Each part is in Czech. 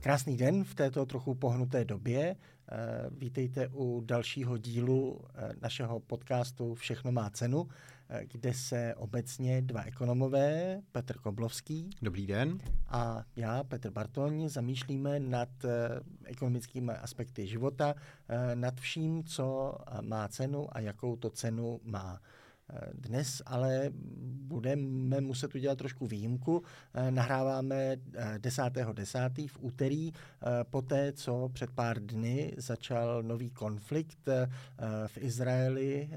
Krásný den v této trochu pohnuté době. Eh, vítejte u dalšího dílu eh, našeho podcastu Všechno má cenu, eh, kde se obecně dva ekonomové, Petr Koblovský. Dobrý den. A já, Petr Bartoň, zamýšlíme nad ekonomickými aspekty života, nad vším, co má cenu a jakou to cenu má. Dnes ale budeme muset udělat trošku výjimku. Nahráváme 10.10. 10. v úterý, poté co před pár dny začal nový konflikt v Izraeli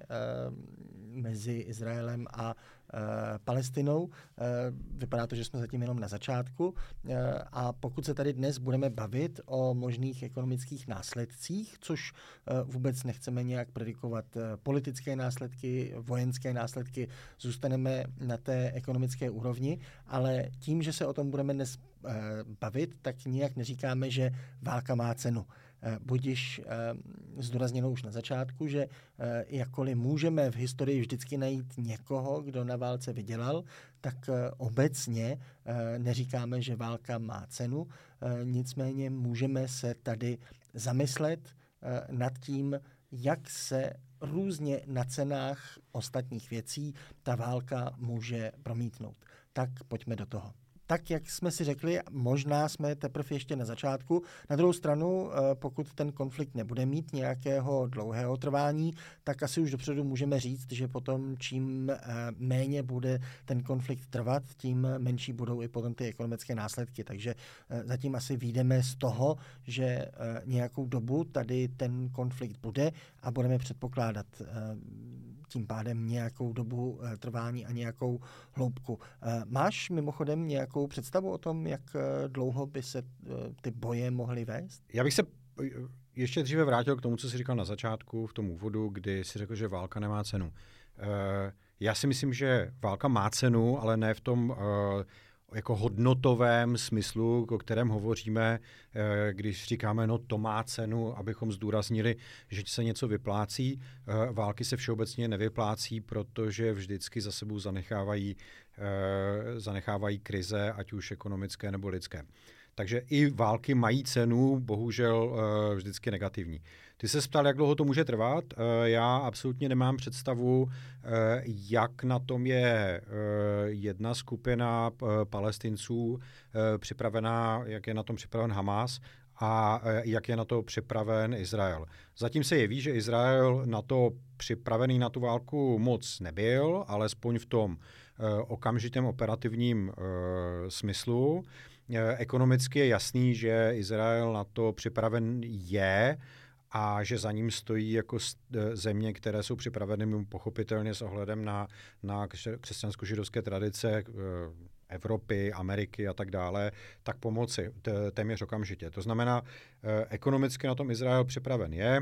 mezi Izraelem a Eh, Palestinou. Eh, vypadá to, že jsme zatím jenom na začátku. Eh, a pokud se tady dnes budeme bavit o možných ekonomických následcích, což vůbec nechceme nějak predikovat politické následky, vojenské následky, zůstaneme na té ekonomické úrovni, ale tím, že se o tom budeme dnes bavit, tak nijak neříkáme, že válka má cenu. Eh, budiš eh, zdůrazněno už na začátku, že eh, jakkoliv můžeme v historii vždycky najít někoho, kdo na válce vydělal, tak obecně neříkáme, že válka má cenu. Nicméně můžeme se tady zamyslet nad tím, jak se různě na cenách ostatních věcí ta válka může promítnout. Tak pojďme do toho tak, jak jsme si řekli, možná jsme teprve ještě na začátku. Na druhou stranu, eh, pokud ten konflikt nebude mít nějakého dlouhého trvání, tak asi už dopředu můžeme říct, že potom čím eh, méně bude ten konflikt trvat, tím menší budou i potom ty ekonomické následky. Takže eh, zatím asi výjdeme z toho, že nějakou dobu tady ten konflikt bude a budeme předpokládat tím pádem nějakou dobu eh, trvání a nějakou hloubku. Eh, máš mimochodem nějakou představu o tom, jak eh, dlouho by se ty boje mohly vést? Já bych se ještě dříve vrátil k tomu, co jsi říkal na začátku, v tom úvodu, kdy jsi řekl, že válka nemá cenu. Já si myslím, že válka má cenu, ale ne v tom jako hodnotovém smyslu, o kterém hovoříme, eh, když říkáme, no to má cenu, abychom zdůraznili, že se něco vyplácí. Eh, války se všeobecně nevyplácí, protože vždycky za sebou zanechávají, eh, zanechávají krize, ať už ekonomické nebo lidské. Takže i války mají cenu, bohužel vždycky negativní. Ty se ptal, jak dlouho to může trvat. Eh, já absolutně nemám představu, eh, jak na tom je eh, jedna skupina palestinců připravená, jak je na tom připraven Hamas a jak je na to připraven Izrael. Zatím se jeví, že Izrael na to připravený na tu válku moc nebyl, alespoň v tom okamžitém operativním smyslu. Ekonomicky je jasný, že Izrael na to připraven je, a že za ním stojí jako e, země, které jsou připraveny pochopitelně s ohledem na, na křesťansko-židovské tradice e, Evropy, Ameriky a tak dále, tak pomoci téměř okamžitě. To znamená, e, ekonomicky na tom Izrael připraven je,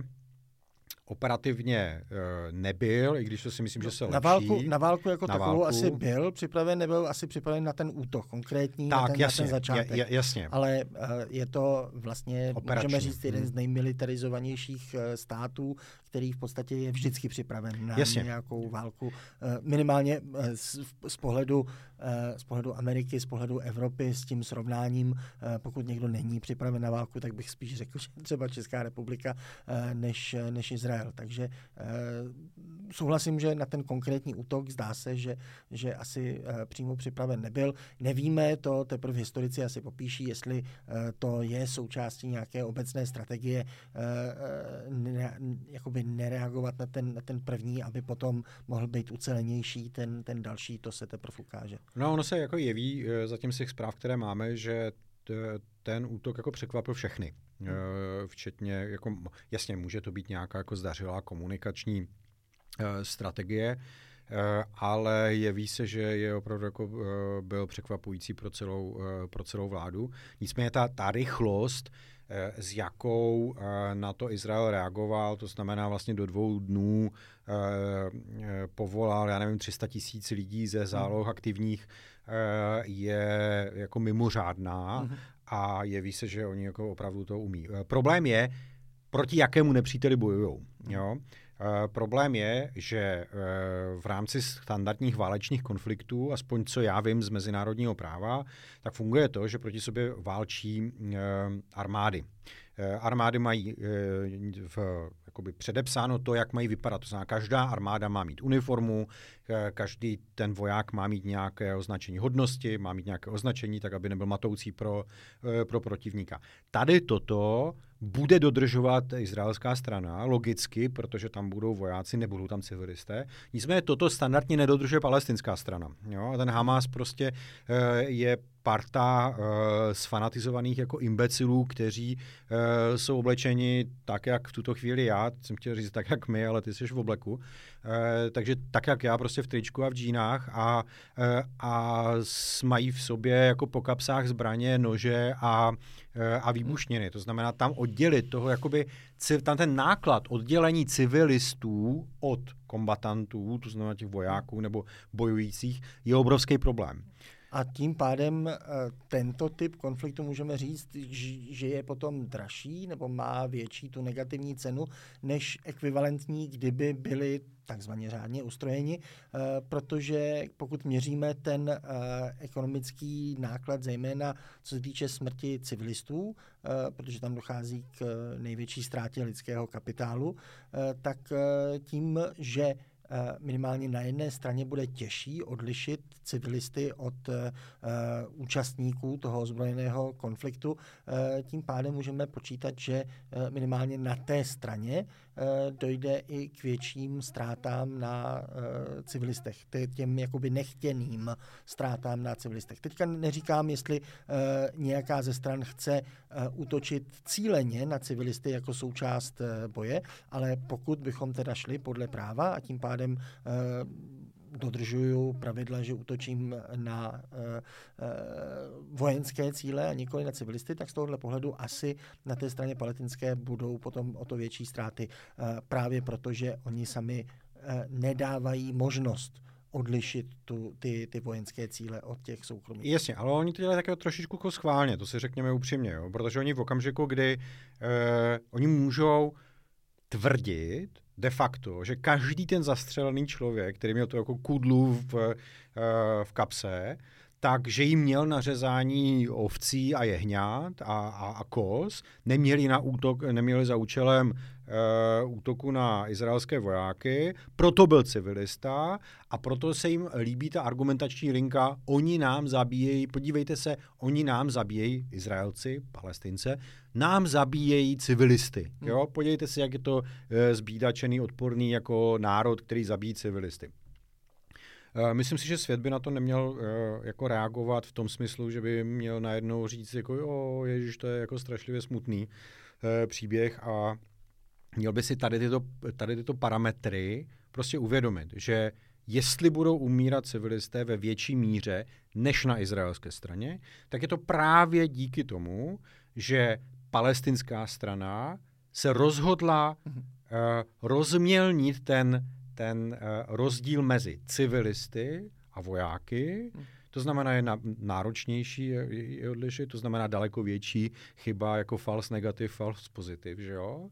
operativně uh, nebyl, i když to si myslím, že se na lepší. Válku, na válku jako na takovou válku. asi byl připraven, nebyl asi připraven na ten útok konkrétní, tak, na, ten, jasně, na ten začátek. Je, jasně. Ale uh, je to vlastně, Operační. můžeme říct, jeden hmm. z nejmilitarizovanějších uh, států, který v podstatě je vždycky připraven na jasně. nějakou válku. Uh, minimálně uh, z, z, pohledu, uh, z pohledu Ameriky, z pohledu Evropy s tím srovnáním, uh, pokud někdo není připraven na válku, tak bych spíš řekl, že třeba Česká republika uh, než, než Izrael Izrael. Takže eh, souhlasím, že na ten konkrétní útok zdá se, že, že asi eh, přímo připraven nebyl. Nevíme, to teprve historici asi popíší, jestli eh, to je součástí nějaké obecné strategie ne, jakoby nereagovat na ten, na ten první, aby potom mohl být ucelenější ten, ten další, to se teprve ukáže. No ono se jako jeví zatím z těch zpráv, které máme, že ten útok jako překvapil všechny. Eh, včetně, jako, jasně, může to být nějaká jako zdařilá komunikační eh, strategie, eh, ale jeví se, že je opravdu jako byl překvapující pro celou, pro celou vládu. Nicméně ta, ta rychlost, s jakou na to Izrael reagoval, to znamená vlastně do dvou dnů povolal, já nevím, 300 tisíc lidí ze záloh hmm. aktivních, je jako mimořádná hmm a jeví se, že oni jako opravdu to umí. Eh, problém je, proti jakému nepříteli bojují. Jo? problém je, že v rámci standardních válečných konfliktů, aspoň co já vím z mezinárodního práva, tak funguje to, že proti sobě válčí armády. Armády mají v jakoby předepsáno to, jak mají vypadat. To znamená, každá armáda má mít uniformu, každý ten voják má mít nějaké označení hodnosti, má mít nějaké označení, tak aby nebyl matoucí pro, eh, pro protivníka. Tady toto bude dodržovat izraelská strana, logicky, protože tam budou vojáci, nebudou tam civilisté. Nicméně toto standardně nedodržuje palestinská strana. Jo? A ten Hamas prostě eh, je parta uh, sfanatizovaných jako imbecilů, kteří uh, jsou oblečeni tak, jak v tuto chvíli já, jsem chtěl říct tak, jak my, ale ty jsi v obleku. Uh, takže tak, jak já, prostě v tričku a v džínách a, uh, a mají v sobě jako po kapsách zbraně, nože a, uh, a výbušniny. To znamená tam oddělit toho, jakoby, tam ten náklad oddělení civilistů od kombatantů, to znamená těch vojáků nebo bojujících, je obrovský problém. A tím pádem eh, tento typ konfliktu můžeme říct, že je potom dražší nebo má větší tu negativní cenu než ekvivalentní, kdyby byly takzvaně řádně ustrojeni, eh, protože pokud měříme ten eh, ekonomický náklad, zejména co se týče smrti civilistů, protože tam dochází k největší ztrátě lidského kapitálu, tak tím, že minimálně na jedné straně bude těžší odlišit civilisty od eh, účastníků toho ozbrojeného konfliktu. Eh, tím pádem můžeme počítat, že minimálně na té straně dojde i k větším ztrátám na civilistech, těm jakoby nechtěným ztrátám na civilistech. Teďka neříkám, jestli nějaká ze stran chce útočit cíleně na civilisty jako součást boje, ale pokud bychom teda šli podle práva a tím pádem eh, dodržuju pravidla, že útočím na eh, eh, vojenské cíle a nikoli na civilisty, tak z tohohle pohledu asi na té straně palestinské budou potom o to větší ztráty právě proto, že oni sami nedávají možnost odlišit tu, ty, ty vojenské cíle od těch soukromých. Jasně, ale oni to dělají také trošičku jako schválně, to si řekněme upřímně, jo? protože oni v okamžiku, kdy eh, oni můžou tvrdit, de facto, že každý ten zastřelený člověk, který měl to jako kudlu v, eh, v kapse, takže jim měl na řezání ovcí a jehňat a, a, a kos, neměli, na útok, neměli za účelem uh, útoku na izraelské vojáky, proto byl civilista a proto se jim líbí ta argumentační linka, oni nám zabíjejí, podívejte se, oni nám zabíjejí, Izraelci, Palestince, nám zabíjejí civilisty. Hmm. Jo? Podívejte se, jak je to uh, zbídačený, odporný jako národ, který zabíjí civilisty. Eh, myslím si, že svět by na to neměl uh, jako reagovat v tom smyslu, že by měl najednou říct, jako jo, ježiš, to je jako strašlivě smutný uh, příběh. A měl by si tady tyto, tady tyto parametry prostě uvědomit, že jestli budou umírat civilisté ve větší míře než na izraelské straně, tak je to právě díky tomu, že palestinská strana se rozhodla uh, rozmělnit ten ten uh, rozdíl mezi civilisty a vojáky, hmm. to znamená, je na, náročnější je, je odlišit, to znamená daleko větší chyba jako false negative, false positive, že jo?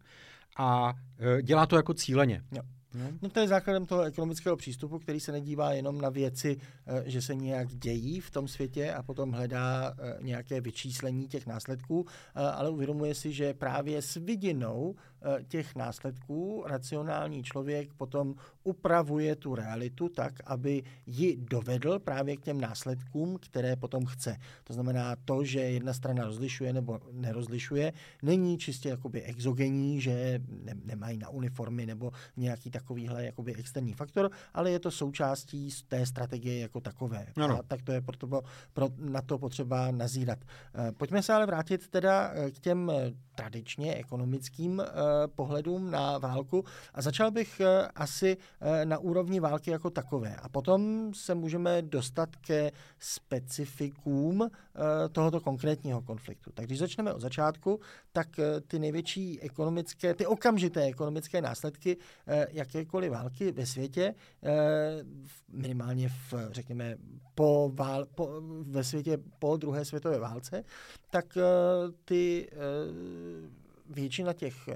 A uh, dělá to jako cíleně. Jo. Hmm. No to je základem toho ekonomického přístupu, který se nedívá jenom na věci, eh, že se nějak dějí v tom světě a potom hledá eh, nějaké vyčíslení těch následků, eh, ale uvědomuje si, že právě s vidinou těch následků racionální člověk potom upravuje tu realitu tak, aby ji dovedl právě k těm následkům, které potom chce. To znamená to, že jedna strana rozlišuje nebo nerozlišuje, není čistě jakoby exogenní, že ne, nemají na uniformy nebo nějaký takovýhle jakoby externí faktor, ale je to součástí té strategie jako takové. Ano. A tak to je proto, pro, na to potřeba nazírat. Eh, pojďme se ale vrátit teda eh, k těm eh, tradičně ekonomickým pohledům na válku a začal bych asi na úrovni války jako takové. A potom se můžeme dostat ke specifikům tohoto konkrétního konfliktu. Tak když začneme od začátku, tak ty největší ekonomické, ty okamžité ekonomické následky, jak jakékoliv války ve světě, eh, minimálně v, řekněme, po vál, po, ve světě po druhé světové válce, tak eh, ty eh, většina těch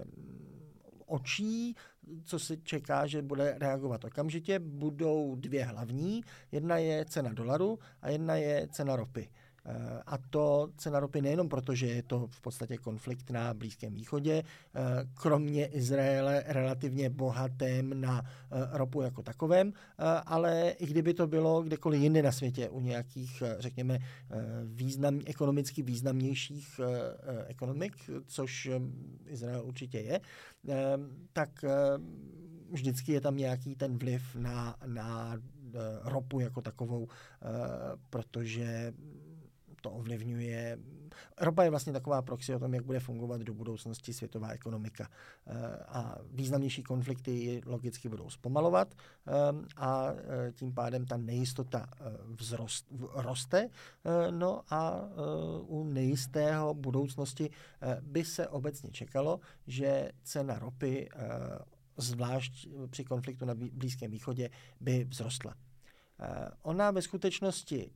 očí co se čeká, že bude reagovat okamžitě, budou dvě hlavní. Jedna je cena dolaru a jedna je cena ropy. Eh, a to cena ropy nejenom proto, že je to v podstatě konflikt na Blízkém východě, eh, kromě Izraele relativně bohatém na eh, ropu jako takovém, ale i kdyby to bylo kdekoliv jinde na světě, u nějakých, řekněme, význam, ekonomicky významnějších ekonomik, což Izrael určitě je, tak vždycky je tam nějaký ten vliv na, na ropu jako takovou, protože to ovlivňuje. Ropa je vlastně taková proxy o tom, jak bude fungovat do budoucnosti světová ekonomika. Eh, a významnější konflikty logicky budou zpomalovat eh, a eh, tím pádem ta nejistota vzrost, roste. No a u nejistého budoucnosti by se obecně čekalo, že cena ropy zvlášť při konfliktu na Blízkém východě by vzrostla. Ona ve skutečnosti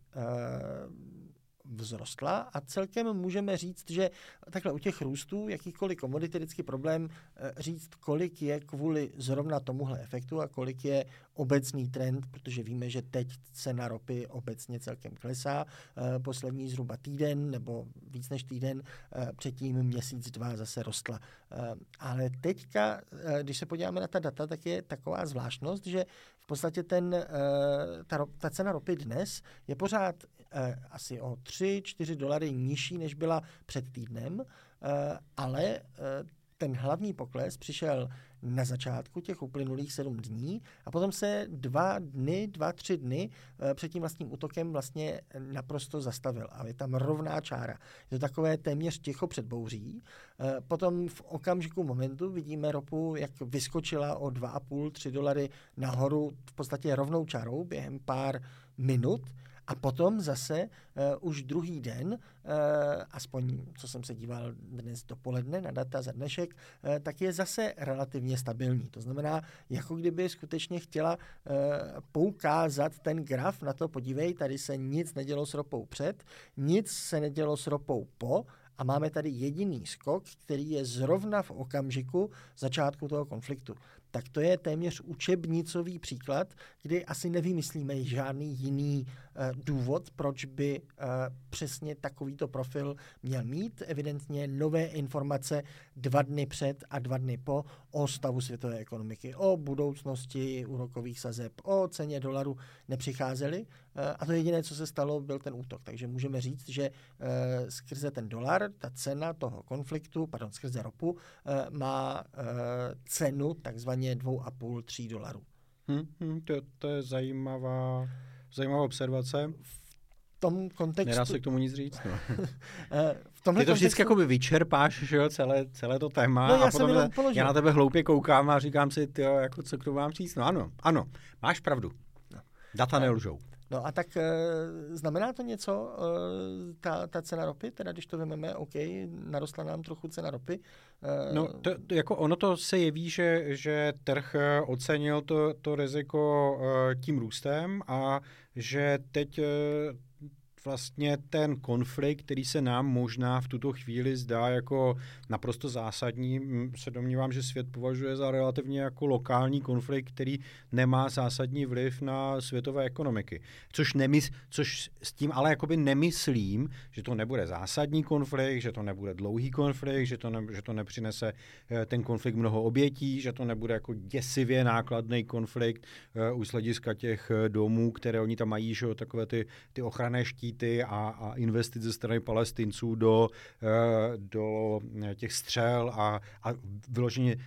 vzrostla a celkem můžeme říct, že takhle u těch růstů jakýkoliv komodit je vždycky problém eh, říct, kolik je kvůli zrovna tomuhle efektu a kolik je obecný trend, protože víme, že teď cena ropy obecně celkem klesá. Eh, poslední zhruba týden nebo víc než týden, eh, předtím měsíc, dva zase rostla. Ale teďka, když se podíváme na ta data, tak je taková zvláštnost, že v podstatě ten, ta, ta cena ropy dnes je pořád asi o 3-4 dolary nižší, než byla před týdnem, eh, ale eh, ten hlavní pokles přišel na začátku těch uplynulých sedm dní a potom se dva dny, dva, tři dny eh, před tím vlastním útokem vlastně naprosto zastavil. A je tam rovná čára. Je to takové téměř ticho před bouří. Eh, potom v okamžiku momentu vidíme ropu, jak vyskočila o 2,5-3 dolary nahoru v podstatě rovnou čárou během pár minut a potom zase uh, už druhý den, uh, aspoň co jsem se díval dnes dopoledne na data za dnešek, uh, tak je zase relativně stabilní. To znamená, jako kdyby skutečně chtěla uh, poukázat ten graf na to, podívej, tady se nic nedělo s ropou před, nic se nedělo s ropou po, a máme tady jediný skok, který je zrovna v okamžiku začátku toho konfliktu tak to je téměř učebnicový příklad, kdy asi nevymyslíme žádný jiný uh, důvod, proč by uh, přesně takovýto profil měl mít. Evidentně nové informace dva dny před a dva dny po o stavu světové ekonomiky, o budoucnosti úrokových sazeb, o ceně dolaru nepřicházely. Uh, a to jediné, co se stalo, byl ten útok. Takže můžeme říct, že uh, skrze ten dolar, ta cena toho konfliktu, pardon, skrze ropu, uh, má cenu takzvaně úrovně 2,5-3 dolarů. Hmm, hmm, to, to je zajímavá, zajímavá observace. V tom kontextu... Nedá se k tomu nic říct. No. Eh, v tomhle Ty to vždycky kontextu... jakoby vyčerpáš, že jo, celé, celé to téma no, já a potom já na tebe hloupě koukám a říkám si, ty jako co k tomu mám říct. No ano, ano, máš pravdu. No. Data nelžou. No a tak e, znamená to něco, e, ta, ta cena ropy, teda když to vezmeme, OK, narostla nám trochu cena ropy. E, no to, to, jako ono to se jeví, že, že trh ocenil to, to riziko e, tím růstem a že teď vlastně ten konflikt, který se nám možná v tuto chvíli zdá jako naprosto zásadní, se domnívám, že svět považuje za relativně jako lokální konflikt, který nemá zásadní vliv na světové ekonomiky. Což, nemys, což s tím ale jakoby nemyslím, že to nebude zásadní konflikt, že to nebude dlouhý konflikt, že to, ne, že to nepřinese eh, ten konflikt mnoho obětí, že to nebude jako děsivě nákladný konflikt uh, už těch eh, domů, které oni tam mají, že takové ty, ty ochranné štíty, štíty a, a investic ze strany palestinců do, eh, do těch střel a, a vyloženě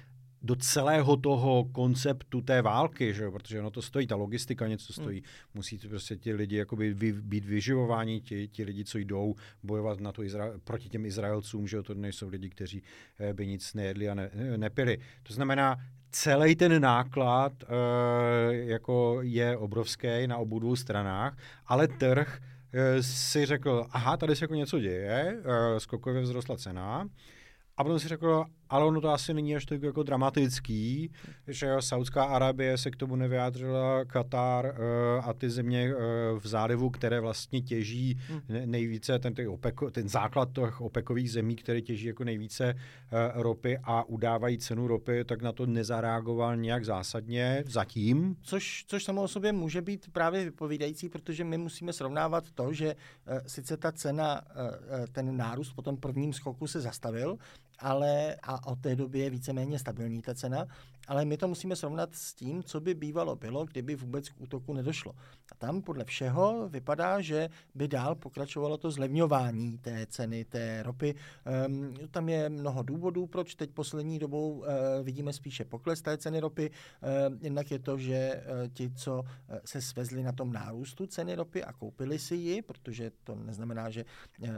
do celého toho konceptu té války, že jo? protože ono to stojí, ta logistika něco hmm. stojí. Hmm. Musí prostě ti lidi jakoby vy, být vyživováni, ti, ti lidi, co jdou bojovat na to Izra- proti těm Izraelcům, že jo? to nejsou lidi, kteří eh, by nic nejedli a ne, nepili. To znamená, celý ten náklad e, jako je obrovský na obou dvou stranách, ale trh Eh, si řekl, aha, tady se jako něco děje, eh, skokově vzrostla cena. A potom si řekl, ale ono to asi není až tak jako dramatický, že jo, Saudská Arábie se k tomu nevyjádřila, Katar uh, a ty země uh, v zálivu, které vlastně těží hmm. nejvíce, ten, ten, OPEC, ten základ těch OPECových zemí, které těží jako nejvíce uh, ropy a udávají cenu ropy, tak na to nezareagoval nějak zásadně zatím. Což, což samo o sobě může být právě vypovídající, protože my musíme srovnávat to, že uh, sice ta cena, uh, ten nárůst po tom prvním skoku se zastavil, ale a od té doby je víceméně stabilní ta cena, ale my to musíme srovnat s tím, co by bývalo bylo, kdyby vůbec k útoku nedošlo. A tam podle všeho vypadá, že by dál pokračovalo to zlevňování té ceny té ropy. Um, tam je mnoho důvodů, proč teď poslední dobou uh, vidíme spíše pokles té ceny ropy. Uh, jednak je to, že uh, ti, co se svezli na tom nárůstu ceny ropy a koupili si ji, protože to neznamená, že uh,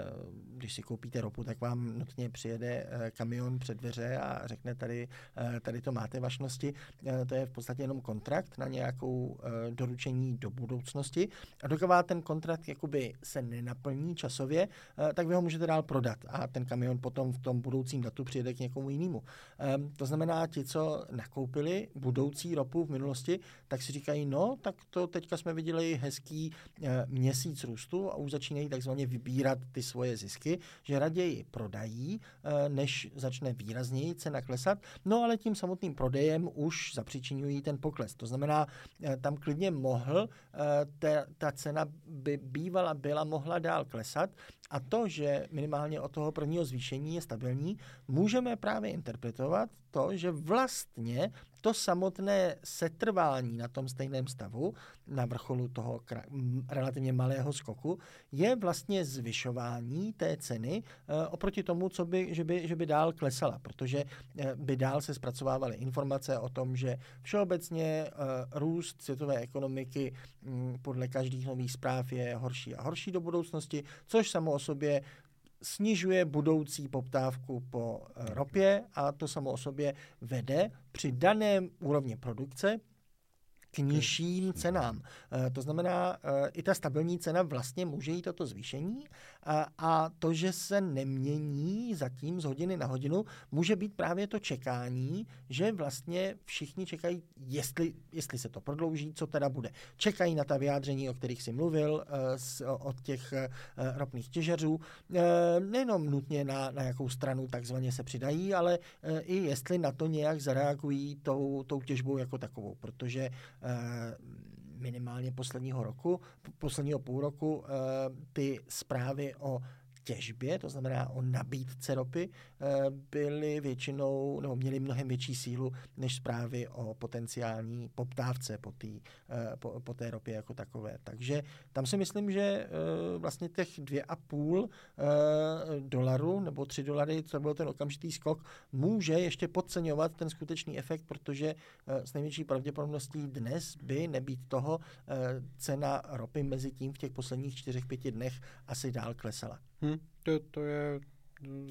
když si koupíte ropu, tak vám nutně přijede uh, kamion před dveře a řekne tady, uh, tady to máte, vaš společnosti, eh, to je v podstatě jenom kontrakt na nějakou eh, doručení do budoucnosti. A dokud ten kontrakt jakoby se nenaplní časově, eh, tak vy ho můžete dál prodat a ten kamion potom v tom budoucím datu přijede k někomu jinému. Ehm, to znamená, ti, co nakoupili budoucí ropu v minulosti, tak si říkají, no, tak to teďka jsme viděli hezký měsíc růstu a už začínají takzvaně vybírat ty svoje zisky, že raději prodají, než začne výrazněji cena klesat. No ale tím samotným prodejem prodejem už zapřičinují ten pokles. To znamená, eh, tam klidně mohl, eh, ta, ta cena by bývala, byla, mohla dál klesat a to, že minimálně od toho prvního zvýšení je stabilní, můžeme právě interpretovat to, že vlastně to samotné setrvání na tom stejném stavu, na vrcholu toho relativně malého skoku, je vlastně zvyšování té ceny e, oproti tomu, co by, že, by, že by dál klesala, protože e, by dál se zpracovávaly informace o tom, že všeobecně e, růst světové ekonomiky m, podle každých nových zpráv je horší a horší do budoucnosti, což samo o sobě snižuje budoucí poptávku po eh, ropě a to samo o sobě vede při daném úrovni produkce k nižším cenám. Eh, to znamená, eh, i ta stabilní cena vlastně může jít toto zvýšení a, a to, že se nemění zatím z hodiny na hodinu, může být právě to čekání, že vlastně všichni čekají, jestli, jestli se to prodlouží, co teda bude. Čekají na ta vyjádření, o kterých si mluvil, eh, od těch ropných těžařů, nejenom nutně na, na jakou stranu takzvaně se přidají, ale i jestli na to nějak zareagují tou, tou těžbou jako takovou, protože Eh, minimálně posledního roku, posledního půl roku, eh, ty zprávy o těžbě, to znamená o nabídce ropy, eh, byly většinou, nebo měly mnohem větší sílu než zprávy o potenciální poptávce po, tý, eh, po, po té ropě jako takové. Takže tam si myslím, že eh, vlastně těch dvě a půl dolaru nebo tři dolary, co byl ten okamžitý skok, může ještě podceňovat ten skutečný efekt, protože s největší pravděpodobností dnes by nebýt toho cena ropy mezi tím v těch posledních čtyřech, pěti dnech asi dál klesala. Hmm, to, to je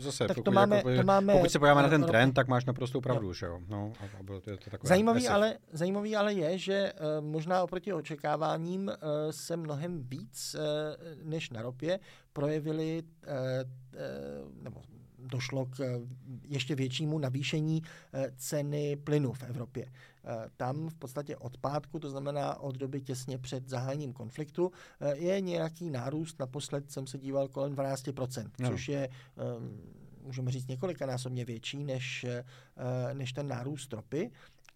zase, tak to máme, jako, to máme, pokud se podíváme na ten trend, tak máš naprostou pravdu, jo. že jo? No, a, a bylo to, to takové zajímavý, ale, zajímavý ale je, že uh, možná oproti očekáváním uh, se mnohem víc uh, než na ropě projevili uh, uh, nebo došlo k eh, ještě většímu navýšení eh, ceny plynu v Evropě. Eh, tam v podstatě od pátku, to znamená od doby těsně před zahájením konfliktu, je nějaký nárůst, naposled jsem se díval kolem 12%, no. což je můžeme říct několikanásobně větší než, než ten nárůst ropy.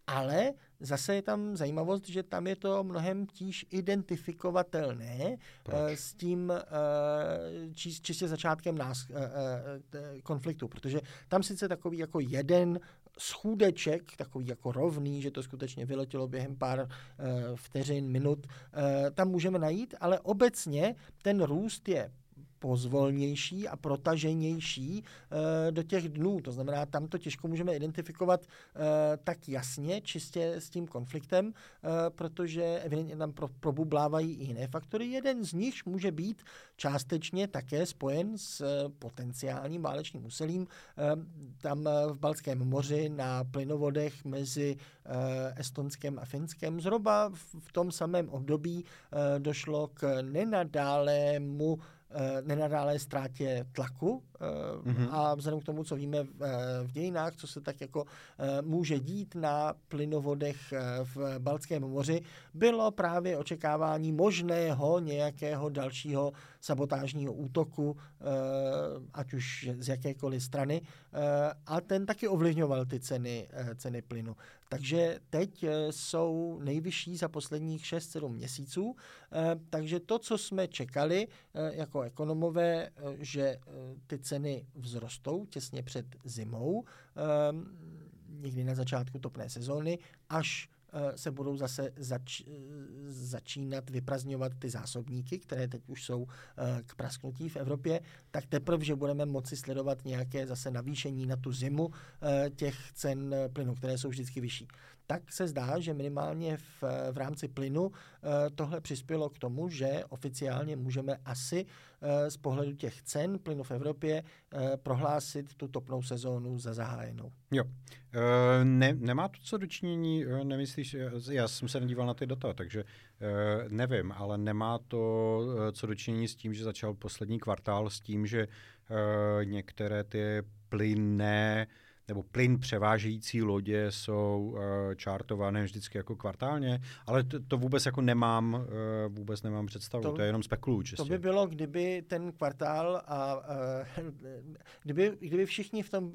Ale zase je tam zajímavost, že tam je to mnohem tíž identifikovatelné Proč? Eh, s tím eh, či, čistě začátkem nás, eh, konfliktu, protože tam sice takový jako jeden schůdeček, takový jako rovný, že to skutečně vyletělo během pár vteřin, minut, tam můžeme najít, ale obecně ten růst je pozvolnější a protaženější eh, do těch dnů. To znamená, tam to těžko můžeme identifikovat eh, tak jasně, čistě s tím konfliktem, eh, protože evidentně tam probublávají i jiné faktory. Jeden z nich může být částečně také spojen s potenciálním válečným úsilím. Tam v Balském moři na plynovodech mezi Estonskem a Finskem zhruba v tom samém období došlo k nenadálému Eh, nenadálé ztrátě tlaku mm-hmm. a vzhledem k tomu, co víme v, v dějinách, co se tak jako může dít na plynovodech v Balckém moři, bylo právě očekávání možného nějakého dalšího sabotážního útoku, ať už z jakékoliv strany, a ten taky ovlivňoval ty ceny, ceny plynu. Takže teď jsou nejvyšší za posledních 6-7 měsíců, takže to, co jsme čekali jako ekonomové, že ty ceny vzrostou těsně před zimou, někdy na začátku topné sezóny, až Eh, se budou zase zač, eh, začínat vyprazňovat ty zásobníky, které teď už jsou eh, k prasknutí v Evropě, tak teprve, že budeme moci sledovat nějaké zase navýšení na tu zimu těch cen plynu, které jsou vždycky vyšší tak se zdá, že minimálně v, v rámci plynu tohle přispělo k tomu, že oficiálně můžeme asi z pohledu těch cen plynu v Evropě prohlásit tu topnou sezónu za zahájenou. Jo. Ne, nemá to co dočinění, nemyslíš, já jsem se nedíval na ty data, takže nevím, ale nemá to co dočinění s tím, že začal poslední kvartál s tím, že některé ty plynné nebo plyn převážející lodě jsou uh, čártované vždycky jako kvartálně, ale to, to vůbec jako nemám, uh, vůbec nemám představu, to, to je jenom spekuluju čistě. To by bylo, kdyby ten kvartál a uh, kdyby, kdyby všichni v tom uh,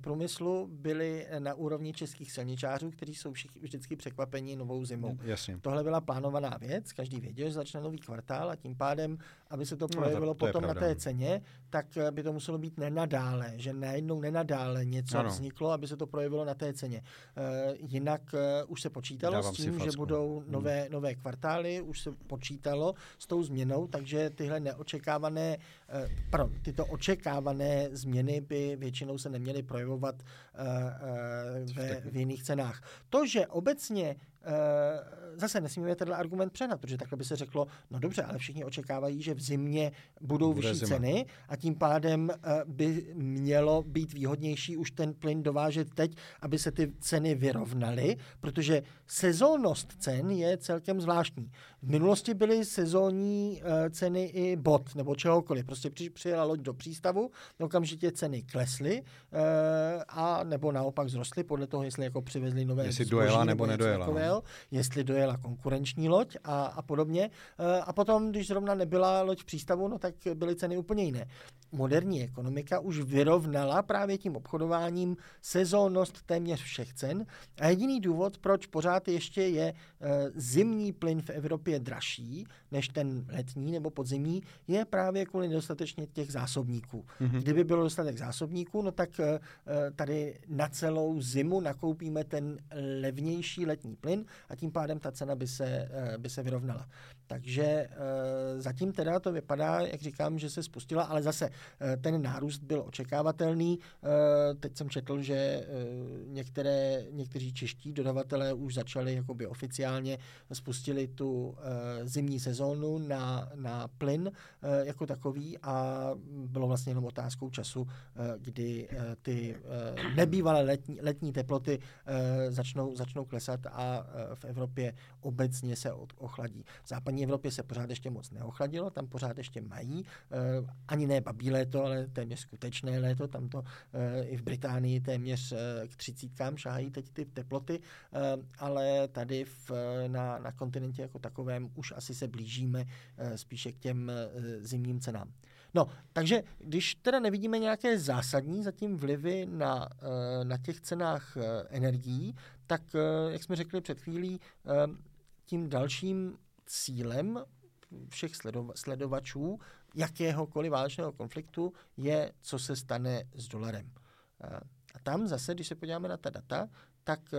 průmyslu byli na úrovni českých silničářů, kteří jsou všichni, vždycky překvapení novou zimou. Jasně. Tohle byla plánovaná věc, každý věděl, že začne nový kvartál a tím pádem, aby se to projevilo no, to, to potom na té ceně, tak by to muselo být nenadále, že najednou nenadále něco ano. vzniklo, aby se to projevilo na té ceně. Uh, jinak uh, už se počítalo Dávám s tím, že budou hmm. nové, hmm. nové kvartály, už se počítalo s tou změnou, takže tyhle neočekávané, uh, pardon, tyto očekávané změny by většinou se neměly projevovat uh, uh, ve, v jiných cenách. To, že obecně zase nesmíme tenhle argument přenat, protože takhle by se řeklo, no dobře, ale všichni očekávají, že v zimě budou Bude vyšší zima. ceny a tím pádem uh, by mělo být výhodnější už ten plyn dovážet teď, aby se ty ceny vyrovnaly, protože sezónnost cen je celkem zvláštní. V minulosti byly sezónní uh, ceny i bot nebo čehokoliv. Prostě při, přijela loď do přístavu, okamžitě ceny klesly a nebo naopak zrostly podle toho, jestli jako přivezli nové Jestli dojela nebo nedojela. No. jestli dojela konkurenční loď a, a podobně. Uh, a potom, když zrovna nebyla loď v přístavu, no tak byly ceny úplně jiné. Moderní ekonomika už vyrovnala právě tím obchodováním sezónnost téměř všech cen a jediný důvod, proč pořád ještě je uh, zimní plyn v Evropě dražší než ten letní nebo podzimní, je právě kvůli nedostatečně těch zásobníků. Mm-hmm. Kdyby bylo dostatek zásobníků, no tak uh, tady na celou zimu nakoupíme ten levnější letní plyn a tím pádem ta cena by se, uh, by se vyrovnala. Takže uh, zatím teda to vypadá, jak říkám, že se spustila, ale zase uh, ten nárůst byl očekávatelný. Uh, teď jsem četl, že některé, někteří čeští dodavatelé už začali jakoby oficiálně spustili tu zimní sezónu na, na plyn jako takový a bylo vlastně jenom otázkou času, kdy ty nebývalé letní, letní teploty začnou, začnou klesat a v Evropě obecně se ochladí. V západní Evropě se pořád ještě moc neochladilo, tam pořád ještě mají, ani ne babí léto, ale téměř skutečné léto, tam to i v Británii téměř k třicítkám šahají teď ty teploty, ale tady v, na, na kontinentě jako takovém už asi se blížíme spíše k těm zimním cenám. No, takže když teda nevidíme nějaké zásadní zatím vlivy na, na těch cenách energií, tak, jak jsme řekli před chvílí, tím dalším cílem všech sledovačů jakéhokoliv válečného konfliktu je, co se stane s dolarem. A tam zase, když se podíváme na ta data, tak eh,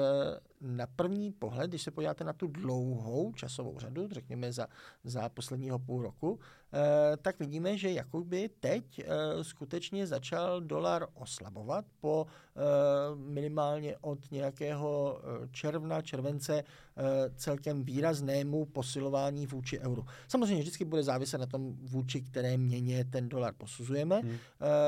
na první pohled, když se podíváte na tu dlouhou časovou řadu, řekněme za, za posledního půl roku, tak vidíme, že jakoby teď eh, skutečně začal dolar oslabovat po minimálně od nějakého června, července celkem výraznému posilování vůči euru. Samozřejmě vždycky bude záviset na tom, vůči které měně ten dolar posuzujeme, hmm.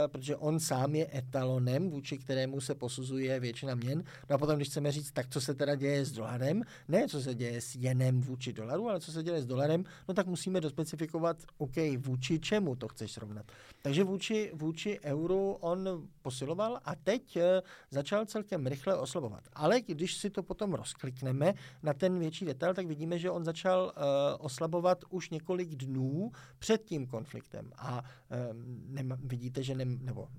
protože on sám je etalonem, vůči kterému se posuzuje většina měn. No a potom, když chceme říct, tak co se teda teda děje s dolarem, ne co se děje s jenem vůči dolaru, ale co se děje s dolarem, no tak musíme dospecifikovat, OK, vůči čemu to chceš srovnat. Takže vůči, vůči euru on posiloval a teď eh, začal celkem rychle oslabovat. Ale když si to potom rozklikneme na ten větší detail, tak vidíme, že on začal uh, oslabovat už několik dnů před tím konfliktem. A um, nema, vidíte, že ne, nebo uh, uh,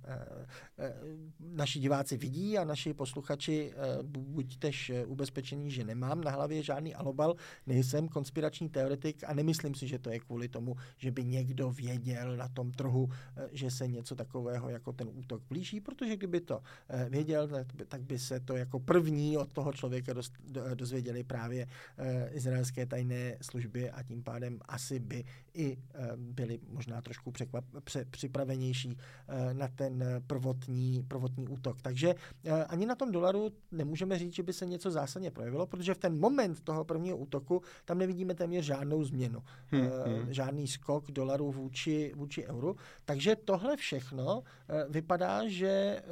naši diváci vidí a naši posluchači uh, buďte ubezpečení, že nemám na hlavě žádný alobal, nejsem konspirační teoretik a nemyslím si, že to je kvůli tomu, že by někdo věděl na tom trhu, uh, že se něco takového jako ten útok blíží, protože kdyby to uh, věděl, tak by, se to jako první od toho člověka dozvěděli právě uh, izraelské tajné služby a tím pádem asi by i byli možná trošku překvap, pře, připravenější na ten prvotní, prvotní útok. Takže ani na tom dolaru nemůžeme říct, že by se něco zásadně projevilo, protože v ten moment toho prvního útoku tam nevidíme téměř žádnou změnu. Hmm, hmm. Žádný skok dolaru vůči, vůči euru. Takže tohle všechno vypadá, že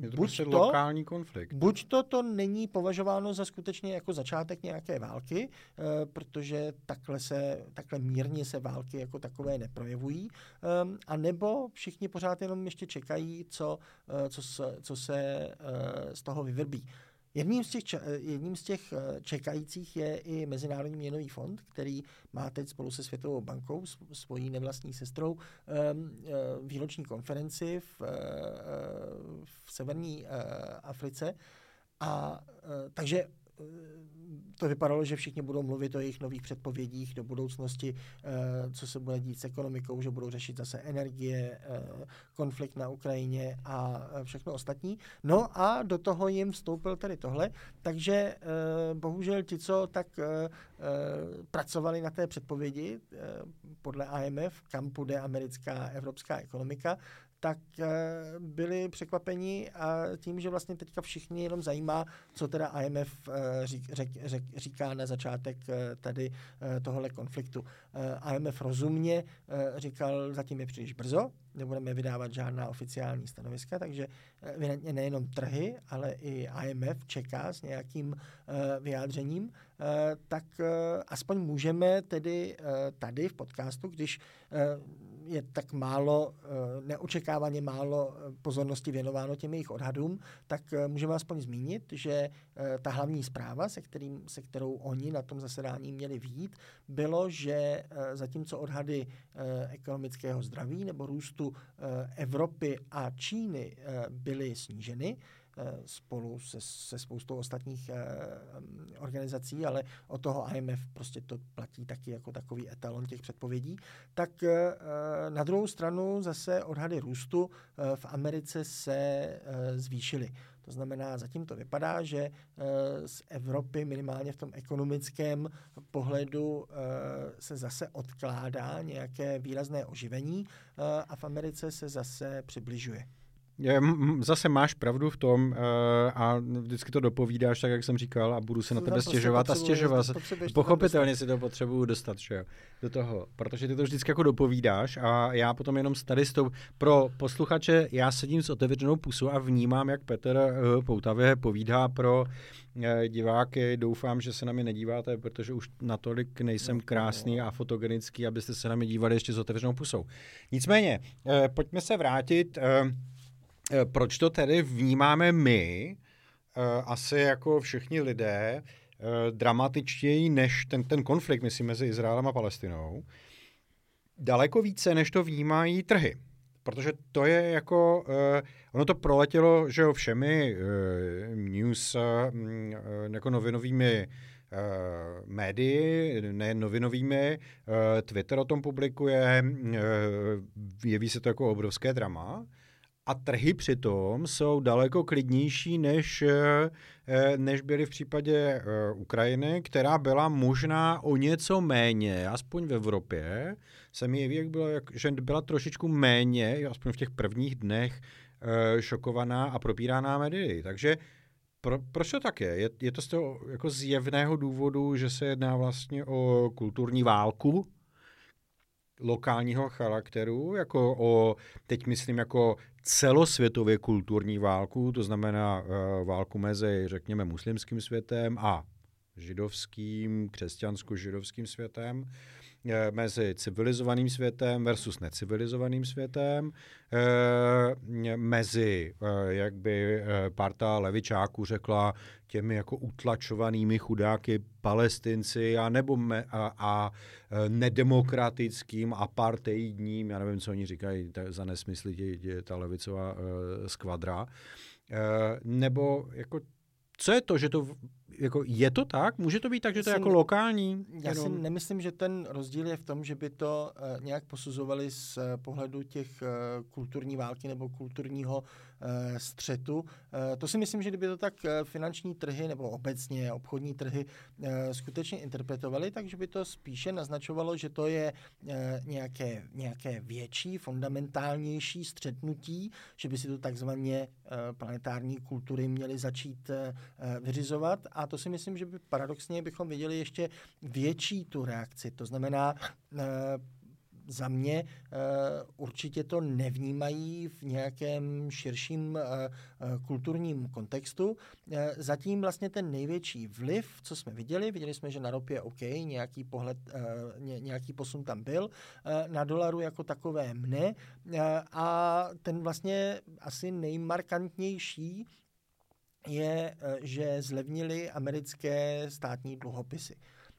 je to buď prostě to, lokální konflikt. Buď to to není považováno za skutečně jako začátek nějaké války, protože takhle, se, takhle mírně se války jako takové neprojevují, a nebo všichni pořád jenom ještě čekají, co, co, se, co se z toho vyvrbí. Jedním z, těch, jedním z těch čekajících je i Mezinárodní měnový fond, který má teď spolu se Světovou bankou, svojí nevlastní sestrou, výroční konferenci v, v severní Africe. A takže to vypadalo, že všichni budou mluvit o jejich nových předpovědích do budoucnosti, eh, co se bude dít s ekonomikou, že budou řešit zase energie, eh, konflikt na Ukrajině a eh, všechno ostatní. No a do toho jim vstoupil tedy tohle, takže bohužel ti, co tak pracovali na té předpovědi podle IMF, kam půjde americká evropská ekonomika, tak eh, byli překvapeni a tím, že vlastně teďka všichni jenom zajímá, co teda IMF eh, řík, řek, řek, říká na začátek eh, tady tohle konfliktu. IMF rozumně říkal, zatím je příliš brzo, nebudeme vydávat žádná oficiální stanoviska, takže nejenom trhy, ale i IMF čeká s nějakým vyjádřením, tak aspoň můžeme tedy tady v podcastu, když je tak málo, eh, neočekávaně málo eh, pozornosti věnováno těm jejich odhadům, tak eh, můžeme aspoň zmínit, že ta hlavní zpráva, se, kterým, se kterou oni na tom zasedání měli výjít, bylo, že zatímco odhady ekonomického zdraví nebo růstu Evropy a Číny byly sníženy, spolu se, se spoustou ostatních eh, organizací, ale od toho IMF prostě to platí taky jako takový etalon těch předpovědí, tak eh, na druhou stranu zase odhady růstu v Americe se zvýšily. To znamená, zatím to vypadá, že z Evropy minimálně v tom ekonomickém pohledu se zase odkládá nějaké výrazné oživení a v Americe se zase přibližuje. Zase máš pravdu v tom uh, a vždycky to dopovídáš, tak jak jsem říkal, a budu se na tebe prostě stěžovat a stěžovat. Pochopitelně si to potřebuju dostat, že jo, do toho, protože ty to vždycky jako dopovídáš a já potom jenom tady s tou, pro posluchače, já sedím s otevřenou pusou a vnímám, jak Petr uh, Poutavě povídá pro uh, diváky. Doufám, že se na mě nedíváte, protože už natolik nejsem no, krásný no. a fotogenický, abyste se na mě dívali ještě s otevřenou pusou. Nicméně, pojďme se vrátit. Uh, Eh, proč to tedy vnímáme my, eh, asi jako všichni lidé, eh, dramatičtěji než ten, ten konflikt, myslím, mezi Izraelem a Palestinou, daleko více, než to vnímají trhy. Protože to je jako, ono to proletělo, že jo, všemi news jako novinovými Uh, médii, ne novinovými, uh, Twitter o tom publikuje, uh, jeví se to jako obrovské drama. A trhy přitom jsou daleko klidnější, než, eh, eh, než byly v případě eh, Ukrajiny, která byla možná o něco méně, aspoň v Evropě, se mi jeví, jak bylo, jak, že byla trošičku méně, aspoň v těch prvních dnech, šokovaná a propíraná médii. Takže pro, proč to tak je? je? Je to z toho jako zjevného důvodu, že se jedná vlastně o kulturní válku, lokálního charakteru, jako o, teď myslím jako celosvětově kulturní válku, to znamená uh, válku mezi, řekněme, muslimským světem a židovským, křesťansko-židovským světem. Eh, mezi civilizovaným světem versus necivilizovaným světem, eh, mezi, eh, jak by parta levičáků řekla, těmi jako utlačovanými chudáky palestinci a nebo me, a, a nedemokratickým, apartheidním, já nevím, co oni říkají za nesmysly, tě, tě, ta levicová uh, skvadra, uh, nebo jako co je to, že to jako je to tak? Může to být tak, že to je jako lokální? Já jenom... si nemyslím, že ten rozdíl je v tom, že by to uh, nějak posuzovali z uh, pohledu těch uh, kulturní války nebo kulturního uh, střetu. Uh, to si myslím, že kdyby to tak uh, finanční trhy nebo obecně obchodní trhy skutečně interpretovali, takže by to spíše naznačovalo, že to je nějaké, nějaké větší, fundamentálnější střetnutí, že by si to takzvaně planetární kultury měly začít vyřizovat a to si myslím, že by paradoxně bychom viděli ještě větší tu reakci. To znamená, eh, za mě uh, určitě to nevnímají v nějakém širším uh, kulturním kontextu. Zatím vlastně ten největší vliv, co jsme viděli, viděli jsme, že na ropě OK, nějaký pohled, ně, nějaký posun tam byl, na dolaru jako takové mne a ten vlastně asi nejmarkantnější je, eh, že zlevnili americké státní dluhopisy.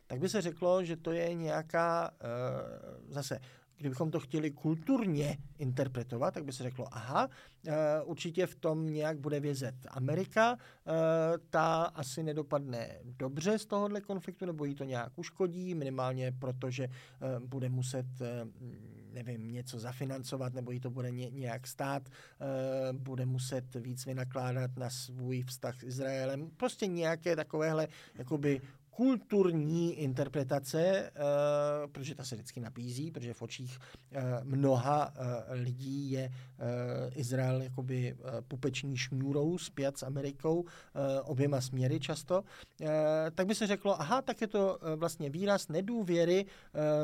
Tak by se řeklo, že to je nějaká, eh, zase kdybychom to chtěli kulturně interpretovat, tak by se řeklo, aha, eh, určitě v tom nějak bude vězet Amerika, eh, ta asi nedopadne dobře z tohohle konfliktu, nebo jí to nějak uškodí, minimálně protože eh, bude muset, nevím, něco zafinancovat, nebo jí to bude nějak stát, bude muset víc vynakládat na svůj vztah s Izraelem, prostě nějaké takovéhle jakoby kulturní interpretace, uh, protože ta se vždycky nabízí, protože v očích uh, mnoha uh, lidí je Izrael jakoby pupeční šňůrou zpět s Amerikou, oběma směry často, tak by se řeklo, aha, tak je to vlastně výraz nedůvěry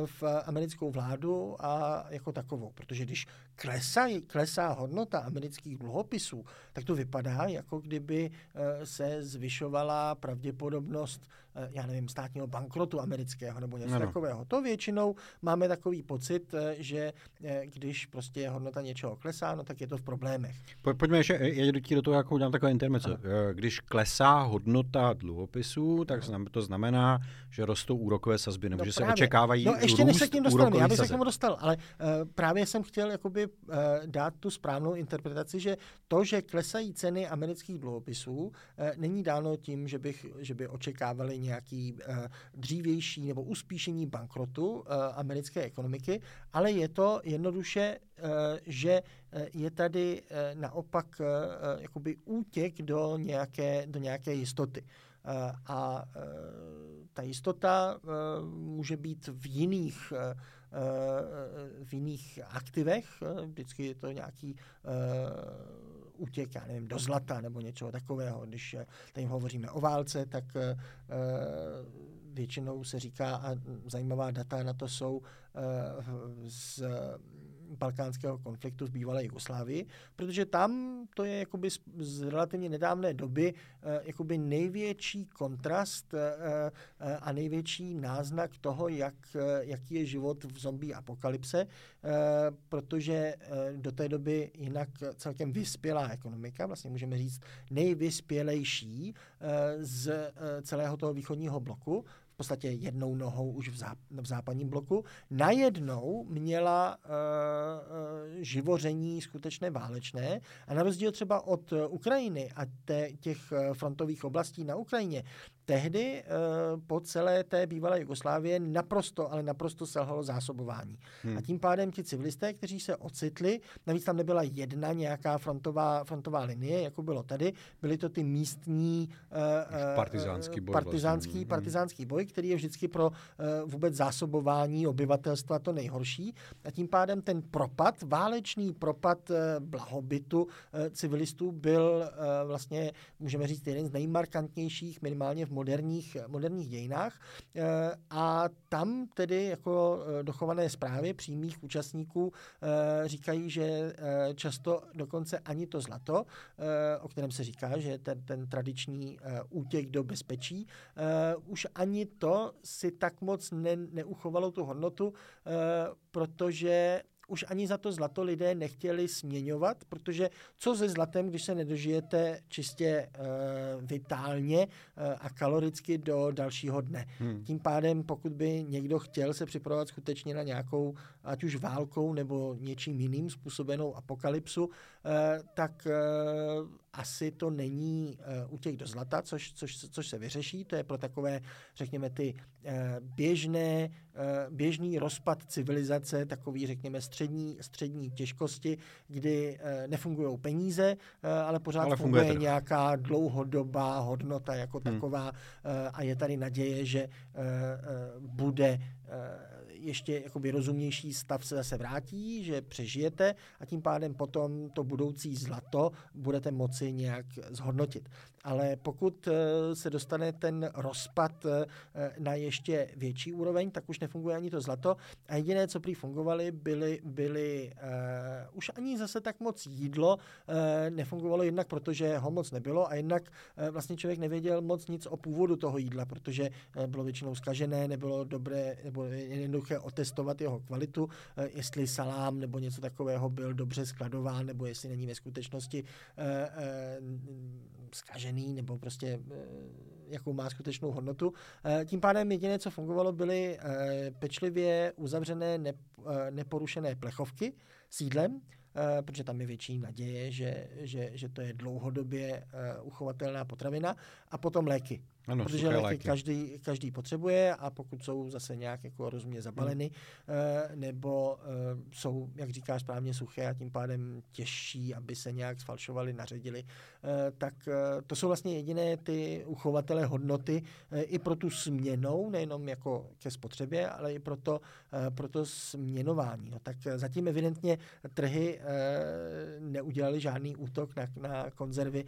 v americkou vládu a jako takovou, protože když klesá, klesá hodnota amerických dluhopisů, tak to vypadá, jako kdyby uh, se zvyšovala pravděpodobnost Eh, já nevím, státního bankrotu amerického nebo něco ano. takového. To většinou máme takový pocit, eh, že eh, když prostě hodnota něčeho klesá, no tak je to v problémech. Po, pojďme ještě, já jdu do toho, jako udělám takové intermezzo. Když klesá hodnota dluhopisů, tak to znamená, že rostou úrokové sazby, nebo no že právě. se očekávají No ještě než se k tím dostaneme, já bych se k tomu dostal, ale uh, právě jsem chtěl jakoby uh, dát tu správnou interpretaci, že to, že klesají ceny amerických dluhopisů, uh, není dáno tím, že, bych, že by očekávali nějaký uh, dřívější nebo uspíšení bankrotu americké ekonomiky, ale je to jednoduše, že je tady naopak jakoby útěk do nějaké, do nějaké jistoty. A ta jistota může být v jiných v jiných aktivech. Vždycky je to nějaký útěk, já nevím, do zlata nebo něčeho takového. Když eh, tady hovoříme o válce, tak eh, většinou se říká, a zajímavá data na to jsou z balkánského konfliktu v bývalé Jugoslávii, protože tam to je jakoby z, z relativně nedávné doby eh, jakoby největší kontrast eh, eh, a největší náznak toho, jak, jaký je život v zombie apokalypse, protože do té doby jinak celkem vyspělá ekonomika, vlastně můžeme říct nejvyspělejší z celého toho východního bloku, podstatě jednou nohou už v, záp- v západním bloku, najednou měla uh, živoření skutečné válečné a na rozdíl třeba od Ukrajiny a te, těch frontových oblastí na Ukrajině, tehdy uh, po celé té bývalé Jugoslávie naprosto, ale naprosto selhalo zásobování. Hmm. A tím pádem ti civilisté, kteří se ocitli, navíc tam nebyla jedna nějaká frontová, frontová linie, jako bylo tady, byly to ty místní uh, partizánský boj, partizánský, vlastně. partizánský boj, který je vždycky pro vůbec zásobování obyvatelstva to nejhorší. A tím pádem ten propad, válečný propad blahobytu civilistů byl vlastně, můžeme říct, jeden z nejmarkantnějších minimálně v moderních, moderních dějinách. A tam tedy jako dochované zprávy přímých účastníků říkají, že často dokonce ani to zlato, o kterém se říká, že ten, ten tradiční útěk do bezpečí, už ani to si tak moc ne, neuchovalo tu hodnotu, protože už ani za to zlato lidé nechtěli směňovat, protože co se zlatem, když se nedožijete čistě uh, vitálně uh, a kaloricky do dalšího dne. Hmm. Tím pádem, pokud by někdo chtěl se připravovat skutečně na nějakou, ať už válkou nebo něčím jiným způsobenou apokalypsu, tak uh, asi to není útěk do zlata, což, což, což se vyřeší. To je pro takové, řekněme, ty běžné, běžný rozpad civilizace, takový, řekněme, střední, střední těžkosti, kdy nefungují peníze, ale pořád ale funguje, funguje nějaká dlouhodobá hodnota jako hmm. taková a je tady naděje, že bude ještě jakoby rozumnější stav se zase vrátí, že přežijete a tím pádem potom to budoucí zlato budete moci nějak zhodnotit ale pokud eh, se dostane ten rozpad eh, na ještě větší úroveň, tak už nefunguje ani to zlato. A jediné, co prý fungovaly, byly, byly uh, už ani zase tak moc jídlo. Uh, nefungovalo jednak, protože ho moc nebylo a jednak uh, vlastně člověk nevěděl moc nic o původu toho jídla, protože uh, bylo většinou skažené, nebylo dobré nebo jednoduché otestovat jeho kvalitu, uh, jestli salám nebo něco takového byl dobře skladován, nebo jestli není ve skutečnosti uh, uh, zkažený nebo prostě eh, jakou má skutečnou hodnotu. Eh, tím pádem jediné, co fungovalo, byly eh, pečlivě uzavřené neporušené plechovky s jídlem, protože tam je větší naděje, že, že, že to je dlouhodobě uchovatelná potravina, a potom léky. Ano, protože léky, léky každý, každý potřebuje a pokud jsou zase nějak jako rozumně zabaleny hmm. nebo uh, jsou, jak říkáš správně, suché a tím pádem těžší, aby se nějak sfalšovali, naředili, uh, tak to jsou vlastně jediné ty uchovatele hodnoty i pro tu směnou, nejenom jako ke spotřebě, ale i pro to, pro to směnování. No, tak zatím evidentně trhy neudělali žádný útok na, na konzervy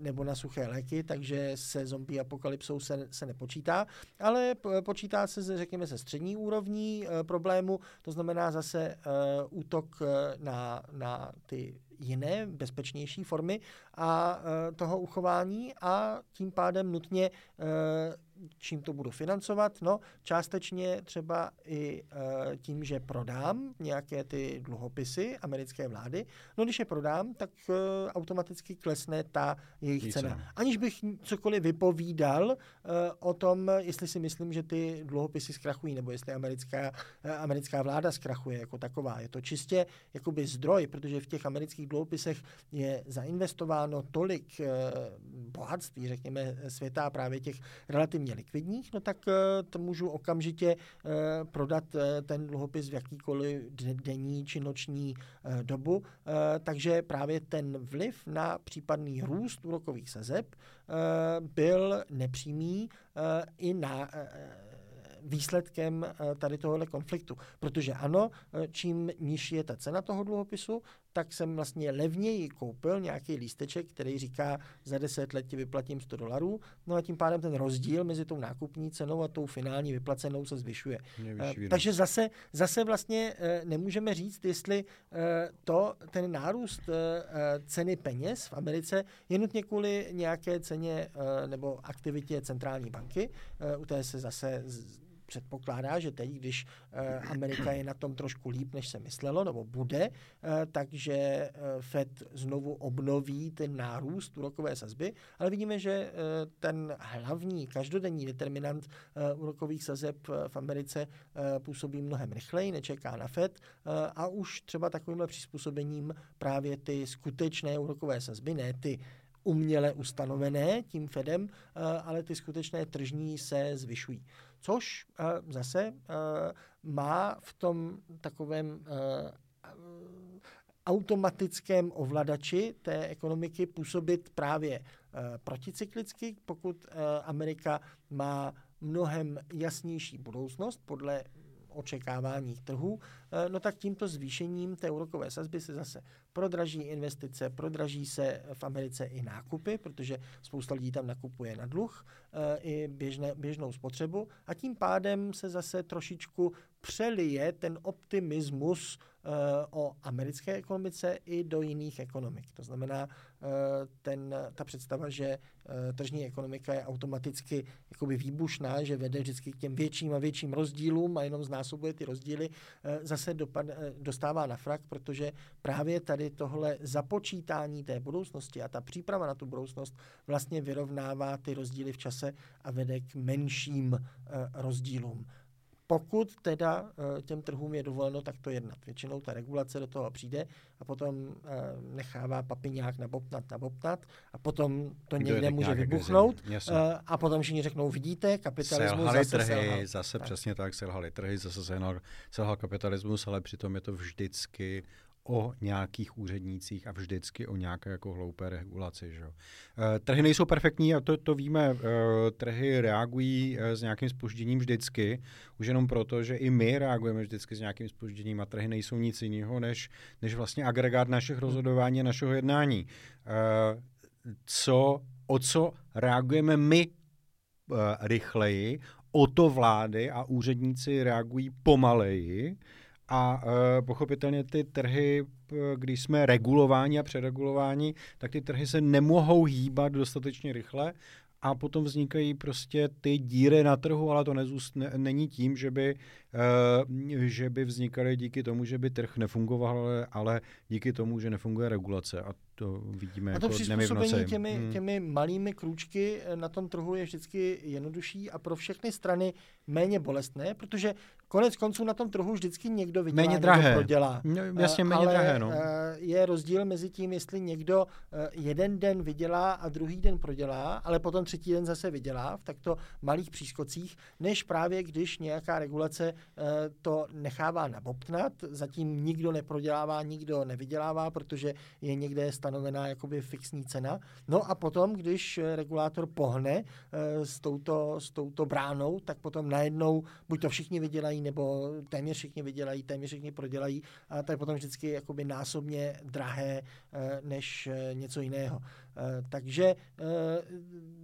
nebo na suché léky, takže se zombie apokalypse apokalypsou se, se nepočítá, ale počítá se, řekněme, se střední úrovní e, problému, to znamená zase e, útok e, na, na ty jiné, bezpečnější formy a toho uchování a tím pádem nutně čím to budu financovat? No, částečně třeba i e, tím, že prodám nějaké ty dluhopisy americké vlády. No, když je prodám, tak e, automaticky klesne ta jejich Více. cena. Aniž bych cokoliv vypovídal e, o tom, jestli si myslím, že ty dluhopisy zkrachují, nebo jestli americká, e, americká vláda zkrachuje jako taková. Je to čistě jakoby zdroj, protože v těch amerických dluhopisech je zainvestováno tolik e, bohatství, řekněme, světa právě těch relativně relativně likvidních, no tak eh, to můžu okamžitě eh, prodat eh, ten dluhopis v jakýkoliv denní či noční dobu. Takže právě ten vliv na případný růst úrokových sazeb byl nepřímý i na výsledkem tady tohohle konfliktu. Protože ano, čím nižší je ta cena toho dluhopisu, tak jsem vlastně levněji koupil nějaký lísteček, který říká, za 10 let ti vyplatím 100 dolarů, no a tím pádem ten rozdíl mezi tou nákupní cenou a tou finální vyplacenou se zvyšuje. Uh, takže zase, zase vlastně uh, nemůžeme říct, jestli uh, to, ten nárůst uh, ceny peněz v Americe je nutně kvůli nějaké ceně uh, nebo aktivitě centrální banky. Uh, u té se zase z, předpokládá, že teď, když eh, Amerika je na tom trošku líp, než se myslelo, nebo bude, eh, takže eh, Fed znovu obnoví ten nárůst úrokové sazby, ale vidíme, že ten hlavní každodenní determinant úrokových sazeb v Americe působí mnohem rychleji, nečeká na Fed a už třeba takovýmhle přizpůsobením právě ty skutečné úrokové sazby, ne ty uměle ustanovené tím Fedem, ale ty skutečné tržní se zvyšují což uh, zase uh, má v tom takovém uh, automatickém ovladači té ekonomiky působit právě proticyklicky, pokud Amerika má mnohem jasnější budoucnost podle očekávání trhu, no tak tímto zvýšením té úrokové sazby se zase prodraží investice, prodraží se v Americe i nákupy, protože spousta lidí tam nakupuje na dluh, i běžné, běžnou spotřebu. A tím pádem se zase trošičku přelije ten optimismus o americké ekonomice i do jiných ekonomik. To znamená, uh, ten, ta představa, že uh, tržní ekonomika je automaticky jakoby výbušná, že vede vždycky k těm větším a větším rozdílům a jenom znásobuje ty rozdíly, zase dopad, dostává na frak, protože právě tady tohle započítání té budoucnosti a ta příprava na tu budoucnost vlastně vyrovnává ty rozdíly v čase a vede k menším rozdílům pokud teda eh, těm trhům je dovoleno takto jednat. Většinou ta regulace do toho přijde a potom eh, nechává papiňák nabopnat, nabopnat a potom to Kdo někde může vybuchnout eh, a potom všichni řeknou, vidíte, kapitalismus selhali zase trhy, selhal. zase tak. přesně tak, selhali trhy, zase selhal, selhal kapitalismus, ale přitom je to vždycky o nějakých úřednících a vždycky o nějaké jako hloupé regulaci. Že? Eh, trhy nejsou perfektní a to, to víme. Eh, trhy reagují eh, s nějakým spožděním vždycky, už jenom proto, že i my reagujeme vždycky s nějakým spožděním a trhy nejsou nic jiného, než, než vlastně agregát našich rozhodování a našeho jednání. Co, o co reagujeme my rychleji, o to vlády a úředníci reagují pomaleji, a e, pochopitelně ty trhy, když jsme regulováni a přeregulováni, tak ty trhy se nemohou hýbat dostatečně rychle a potom vznikají prostě ty díry na trhu, ale to nezůst, ne, není tím, že by, uh, že by vznikaly díky tomu, že by trh nefungoval, ale, díky tomu, že nefunguje regulace. A to vidíme a to jako dnemi v noci. Těmi, hmm. těmi malými krůčky na tom trhu je vždycky jednodušší a pro všechny strany méně bolestné, protože konec konců na tom trhu vždycky někdo vydělá, méně drahé. někdo prodělá. No, jasně méně Ale drahé, no. Eh, je rozdíl mezi tím, jestli někdo eh, jeden den vydělá a druhý den prodělá, ale potom třetí den zase vydělá v takto malých přískocích, než právě když nějaká regulace eh, to nechává nabobtnat, zatím nikdo neprodělává, nikdo nevydělává, protože je někde stanovená jakoby fixní cena. No a potom, když regulátor pohne s touto, s touto bránou, tak potom najednou buď to všichni vydělají, nebo téměř všichni vydělají, téměř všichni prodělají a to je potom vždycky jakoby násobně drahé eh, než eh, něco jiného. Eh, takže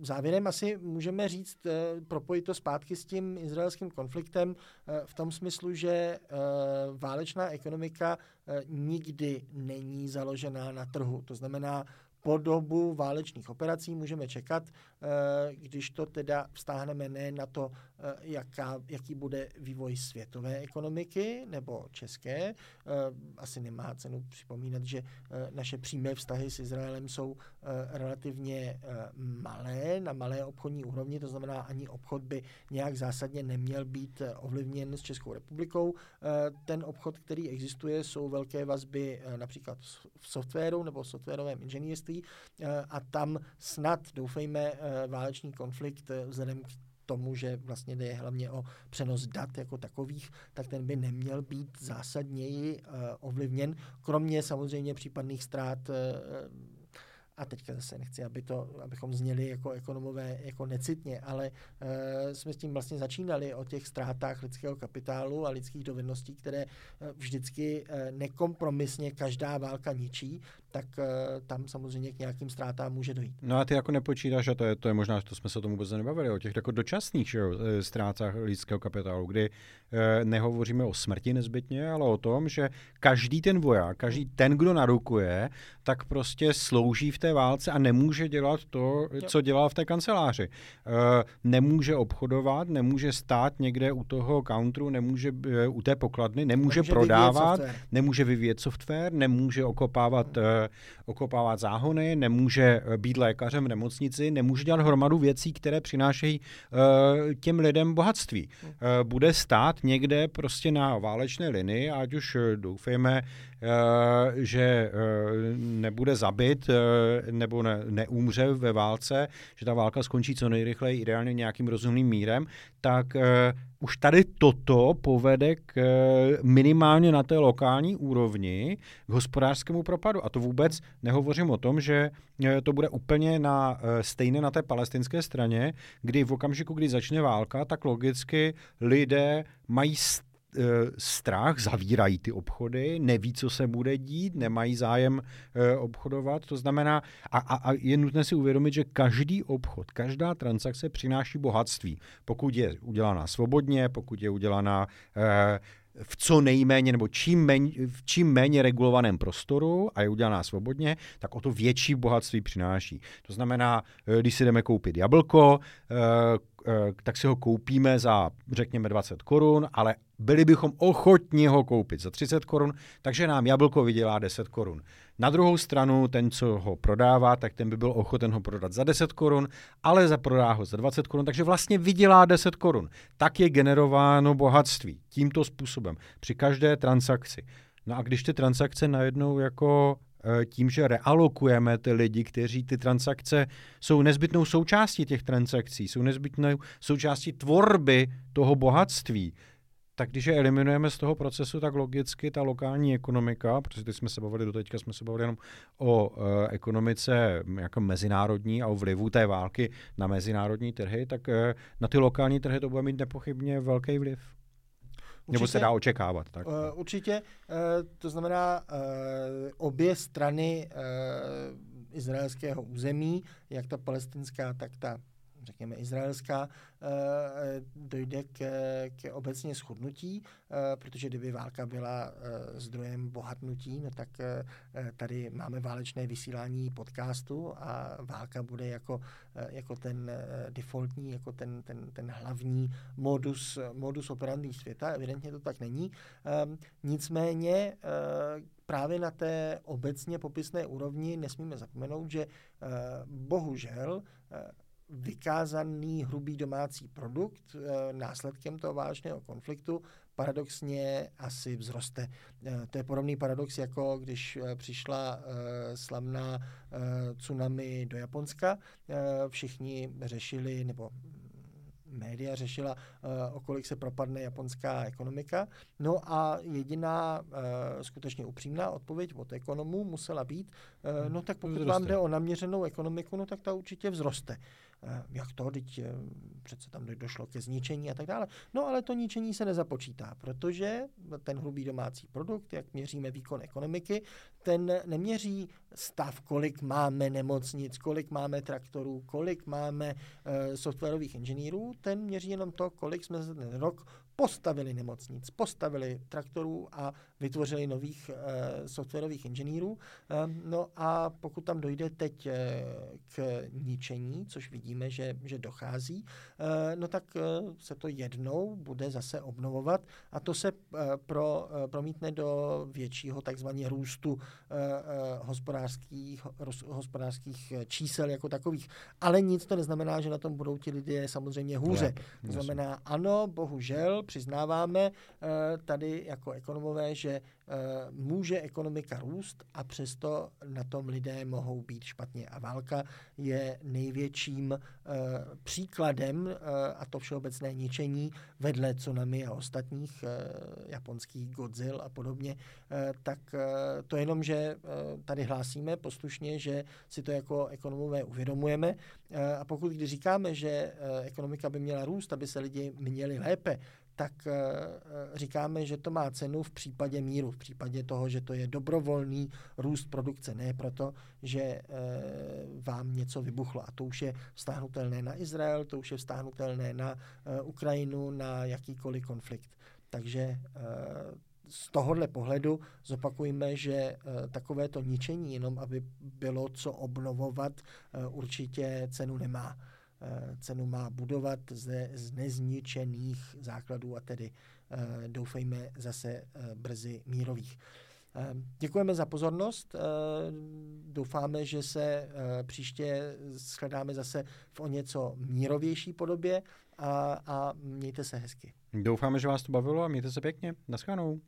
závěrem asi můžeme říct, propojit to zpátky s tím izraelským konfliktem v tom smyslu, že válečná ekonomika nikdy není založená na trhu. To znamená, po dobu válečných operací můžeme čekat, když to teda vztáhneme ne na to, Eh, jaká, jaký bude vývoj světové ekonomiky nebo české. Eh, asi nemá cenu připomínat, že eh, naše přímé vztahy s Izraelem jsou relativně malé, na malé obchodní úrovni, to znamená, ani obchod by nějak zásadně neměl být ovlivněn s Českou republikou. Ten obchod, který existuje, jsou velké vazby například v softwaru nebo v softwarovém inženýrství a tam snad, doufejme, válečný konflikt vzhledem k tomu, že vlastně jde hlavně o přenos dat jako takových, tak ten by neměl být zásadněji uh, ovlivněn, kromě samozřejmě případných ztrát a teďka zase nechci, aby to, abychom zněli jako ekonomové jako necitně, ale uh, jsme s tím vlastně začínali o těch ztrátách lidského kapitálu a lidských dovedností, které uh, vždycky uh, nekompromisně každá válka ničí, tak uh, tam samozřejmě k nějakým ztrátám může dojít. No a ty jako nepočítáš, a to je, to je možná, že to jsme se o tom vůbec nebavili, o těch jako dočasných že, ztrátách lidského kapitálu, kdy uh, nehovoříme o smrti nezbytně, ale o tom, že každý ten voják, každý ten, kdo narukuje, tak prostě slouží v té válce a nemůže dělat to, co dělal v té kanceláři. Eh, nemůže obchodovat, nemůže stát někde u toho countru, nemůže eh, u té pokladny, nemůže, nemůže prodávat, vyvíjet nemůže vyvíjet software, nemůže okopávat, hmm. Okopávat záhony, nemůže být lékařem v nemocnici, nemůže dělat hromadu věcí, které přinášejí těm lidem bohatství. Hmm. Bude stát někde prostě na válečné linii, ať už doufejme, Eh, že eh, nebude zabit eh, nebo ne, neumře ve válce, že ta válka skončí co nejrychleji, ideálně nějakým rozumným mírem, tak už tady toto povede k minimálně na té lokální úrovni k hospodářskému propadu. A to vůbec nehovořím o tom, že to bude úplně na, stejné na té palestinské straně, kdy v okamžiku, kdy začne válka, tak logicky lidé mají strach, zavírají ty obchody, neví, co se bude dít, nemají zájem e, obchodovat. To znamená, a, a, a je nutné si uvědomit, že každý obchod, každá transakce přináší bohatství. Pokud je udělaná svobodně, pokud je udělaná e, v co nejméně nebo čím méně, v čím méně regulovaném prostoru a je udělaná svobodně, tak o to větší bohatství přináší. To znamená, eh, když si jdeme koupit jablko, eh, eh, tak si ho koupíme za, řekněme, 20 korun, ale byli bychom ochotni ho koupit za 30 korun, takže nám jablko vydělá 10 korun. Na druhou stranu, ten, co ho prodává, tak ten by byl ochoten ho prodat za 10 korun, ale za prodá ho za 20 korun, takže vlastně vydělá 10 korun. Tak je generováno bohatství tímto způsobem při každé transakci. No a když ty transakce najednou jako e, tím, že realokujeme ty lidi, kteří ty transakce jsou nezbytnou součástí těch transakcí, jsou nezbytnou součástí tvorby toho bohatství, tak když je eliminujeme z toho procesu, tak logicky ta lokální ekonomika, protože teď jsme se bavili, do teďka jsme se bavili jenom o uh, ekonomice jako mezinárodní a o vlivu té války na mezinárodní trhy, tak uh, na ty lokální trhy to bude mít nepochybně velký vliv. Určitě, Nebo se dá očekávat. Tak. Uh, určitě. Uh, to znamená, uh, obě strany uh, izraelského území, jak ta palestinská, tak ta řekněme, izraelská, eh, eh, dojde ke, ke obecně schudnutí, eh, protože kdyby válka byla zdrojem bohatnutí, no tak tady máme válečné vysílání podcastu a válka bude jako, jako ten defaultní, jako ten, ten, ten hlavní modus, modus operandi světa. Evidentně to tak není. Nicméně právě na té obecně popisné úrovni nesmíme zapomenout, že bohužel vykázaný hrubý domácí produkt eh, následkem toho válečného konfliktu paradoxně asi vzroste. Eh, to je podobný paradox, jako když eh, přišla slavná tsunami do Japonska. Všichni řešili, nebo média řešila, o kolik se propadne japonská ekonomika. No a jediná skutečně upřímná odpověď od ekonomů musela být, no tak pokud vám jde o naměřenou ekonomiku, no tak ta určitě vzroste. Eh, jak to, teď eh, přece tam došlo ke zničení a tak dále. No ale to ničení se nezapočítá, protože ten hrubý domácí produkt, jak měříme výkon ekonomiky, ten neměří stav, kolik máme nemocnic, kolik máme traktorů, kolik máme uh, softwarových inženýrů, ten měří jenom to, kolik jsme za ten rok postavili nemocnic, postavili traktorů a vytvořili nových uh, softwarových inženýrů. Uh, no a pokud tam dojde teď uh, k ničení, což vidíme, že, že dochází, uh, no tak uh, se to jednou bude zase obnovovat a to se uh, pro, uh, promítne do většího takzvaně růstu uh, uh, hospodářských, roz, hospodářských čísel jako takových. Ale nic to neznamená, že na tom budou ti lidé samozřejmě hůře. to znamená, ano, bohužel, přiznáváme eh, tady jako ekonomové, že eh, může ekonomika růst a přesto na tom lidé mohou být špatně. A válka je největším eh, příkladem a to všeobecné ničení vedle tsunami a ostatních japonských Godzilla a podobně, tak to jenom, že tady hlásíme poslušně, že si to jako ekonomové uvědomujeme a pokud když říkáme, že ekonomika by měla růst, aby se lidi měli lépe, tak eh, eh, říkáme, že to má cenu v případě míru, v případě toho, že to je dobrovolný růst produkce, ne proto, že eh, vám něco vybuchlo. A to už je vztáhnutelné na Izrael, to už je vztáhnutelné na Ukrajinu, na jakýkoliv konflikt. Takže z tohohle pohledu zopakujeme, že takovéto ničení, jenom aby bylo co obnovovat, určitě cenu nemá. Eh, cenu má budovat ze, z nezničených základů a tedy eh, doufejme zase eh, brzy mírových. Děkujeme za pozornost. Doufáme, že se příště shledáme zase v o něco mírovější podobě a, a mějte se hezky. Doufáme, že vás to bavilo a mějte se pěkně. Naschledanou.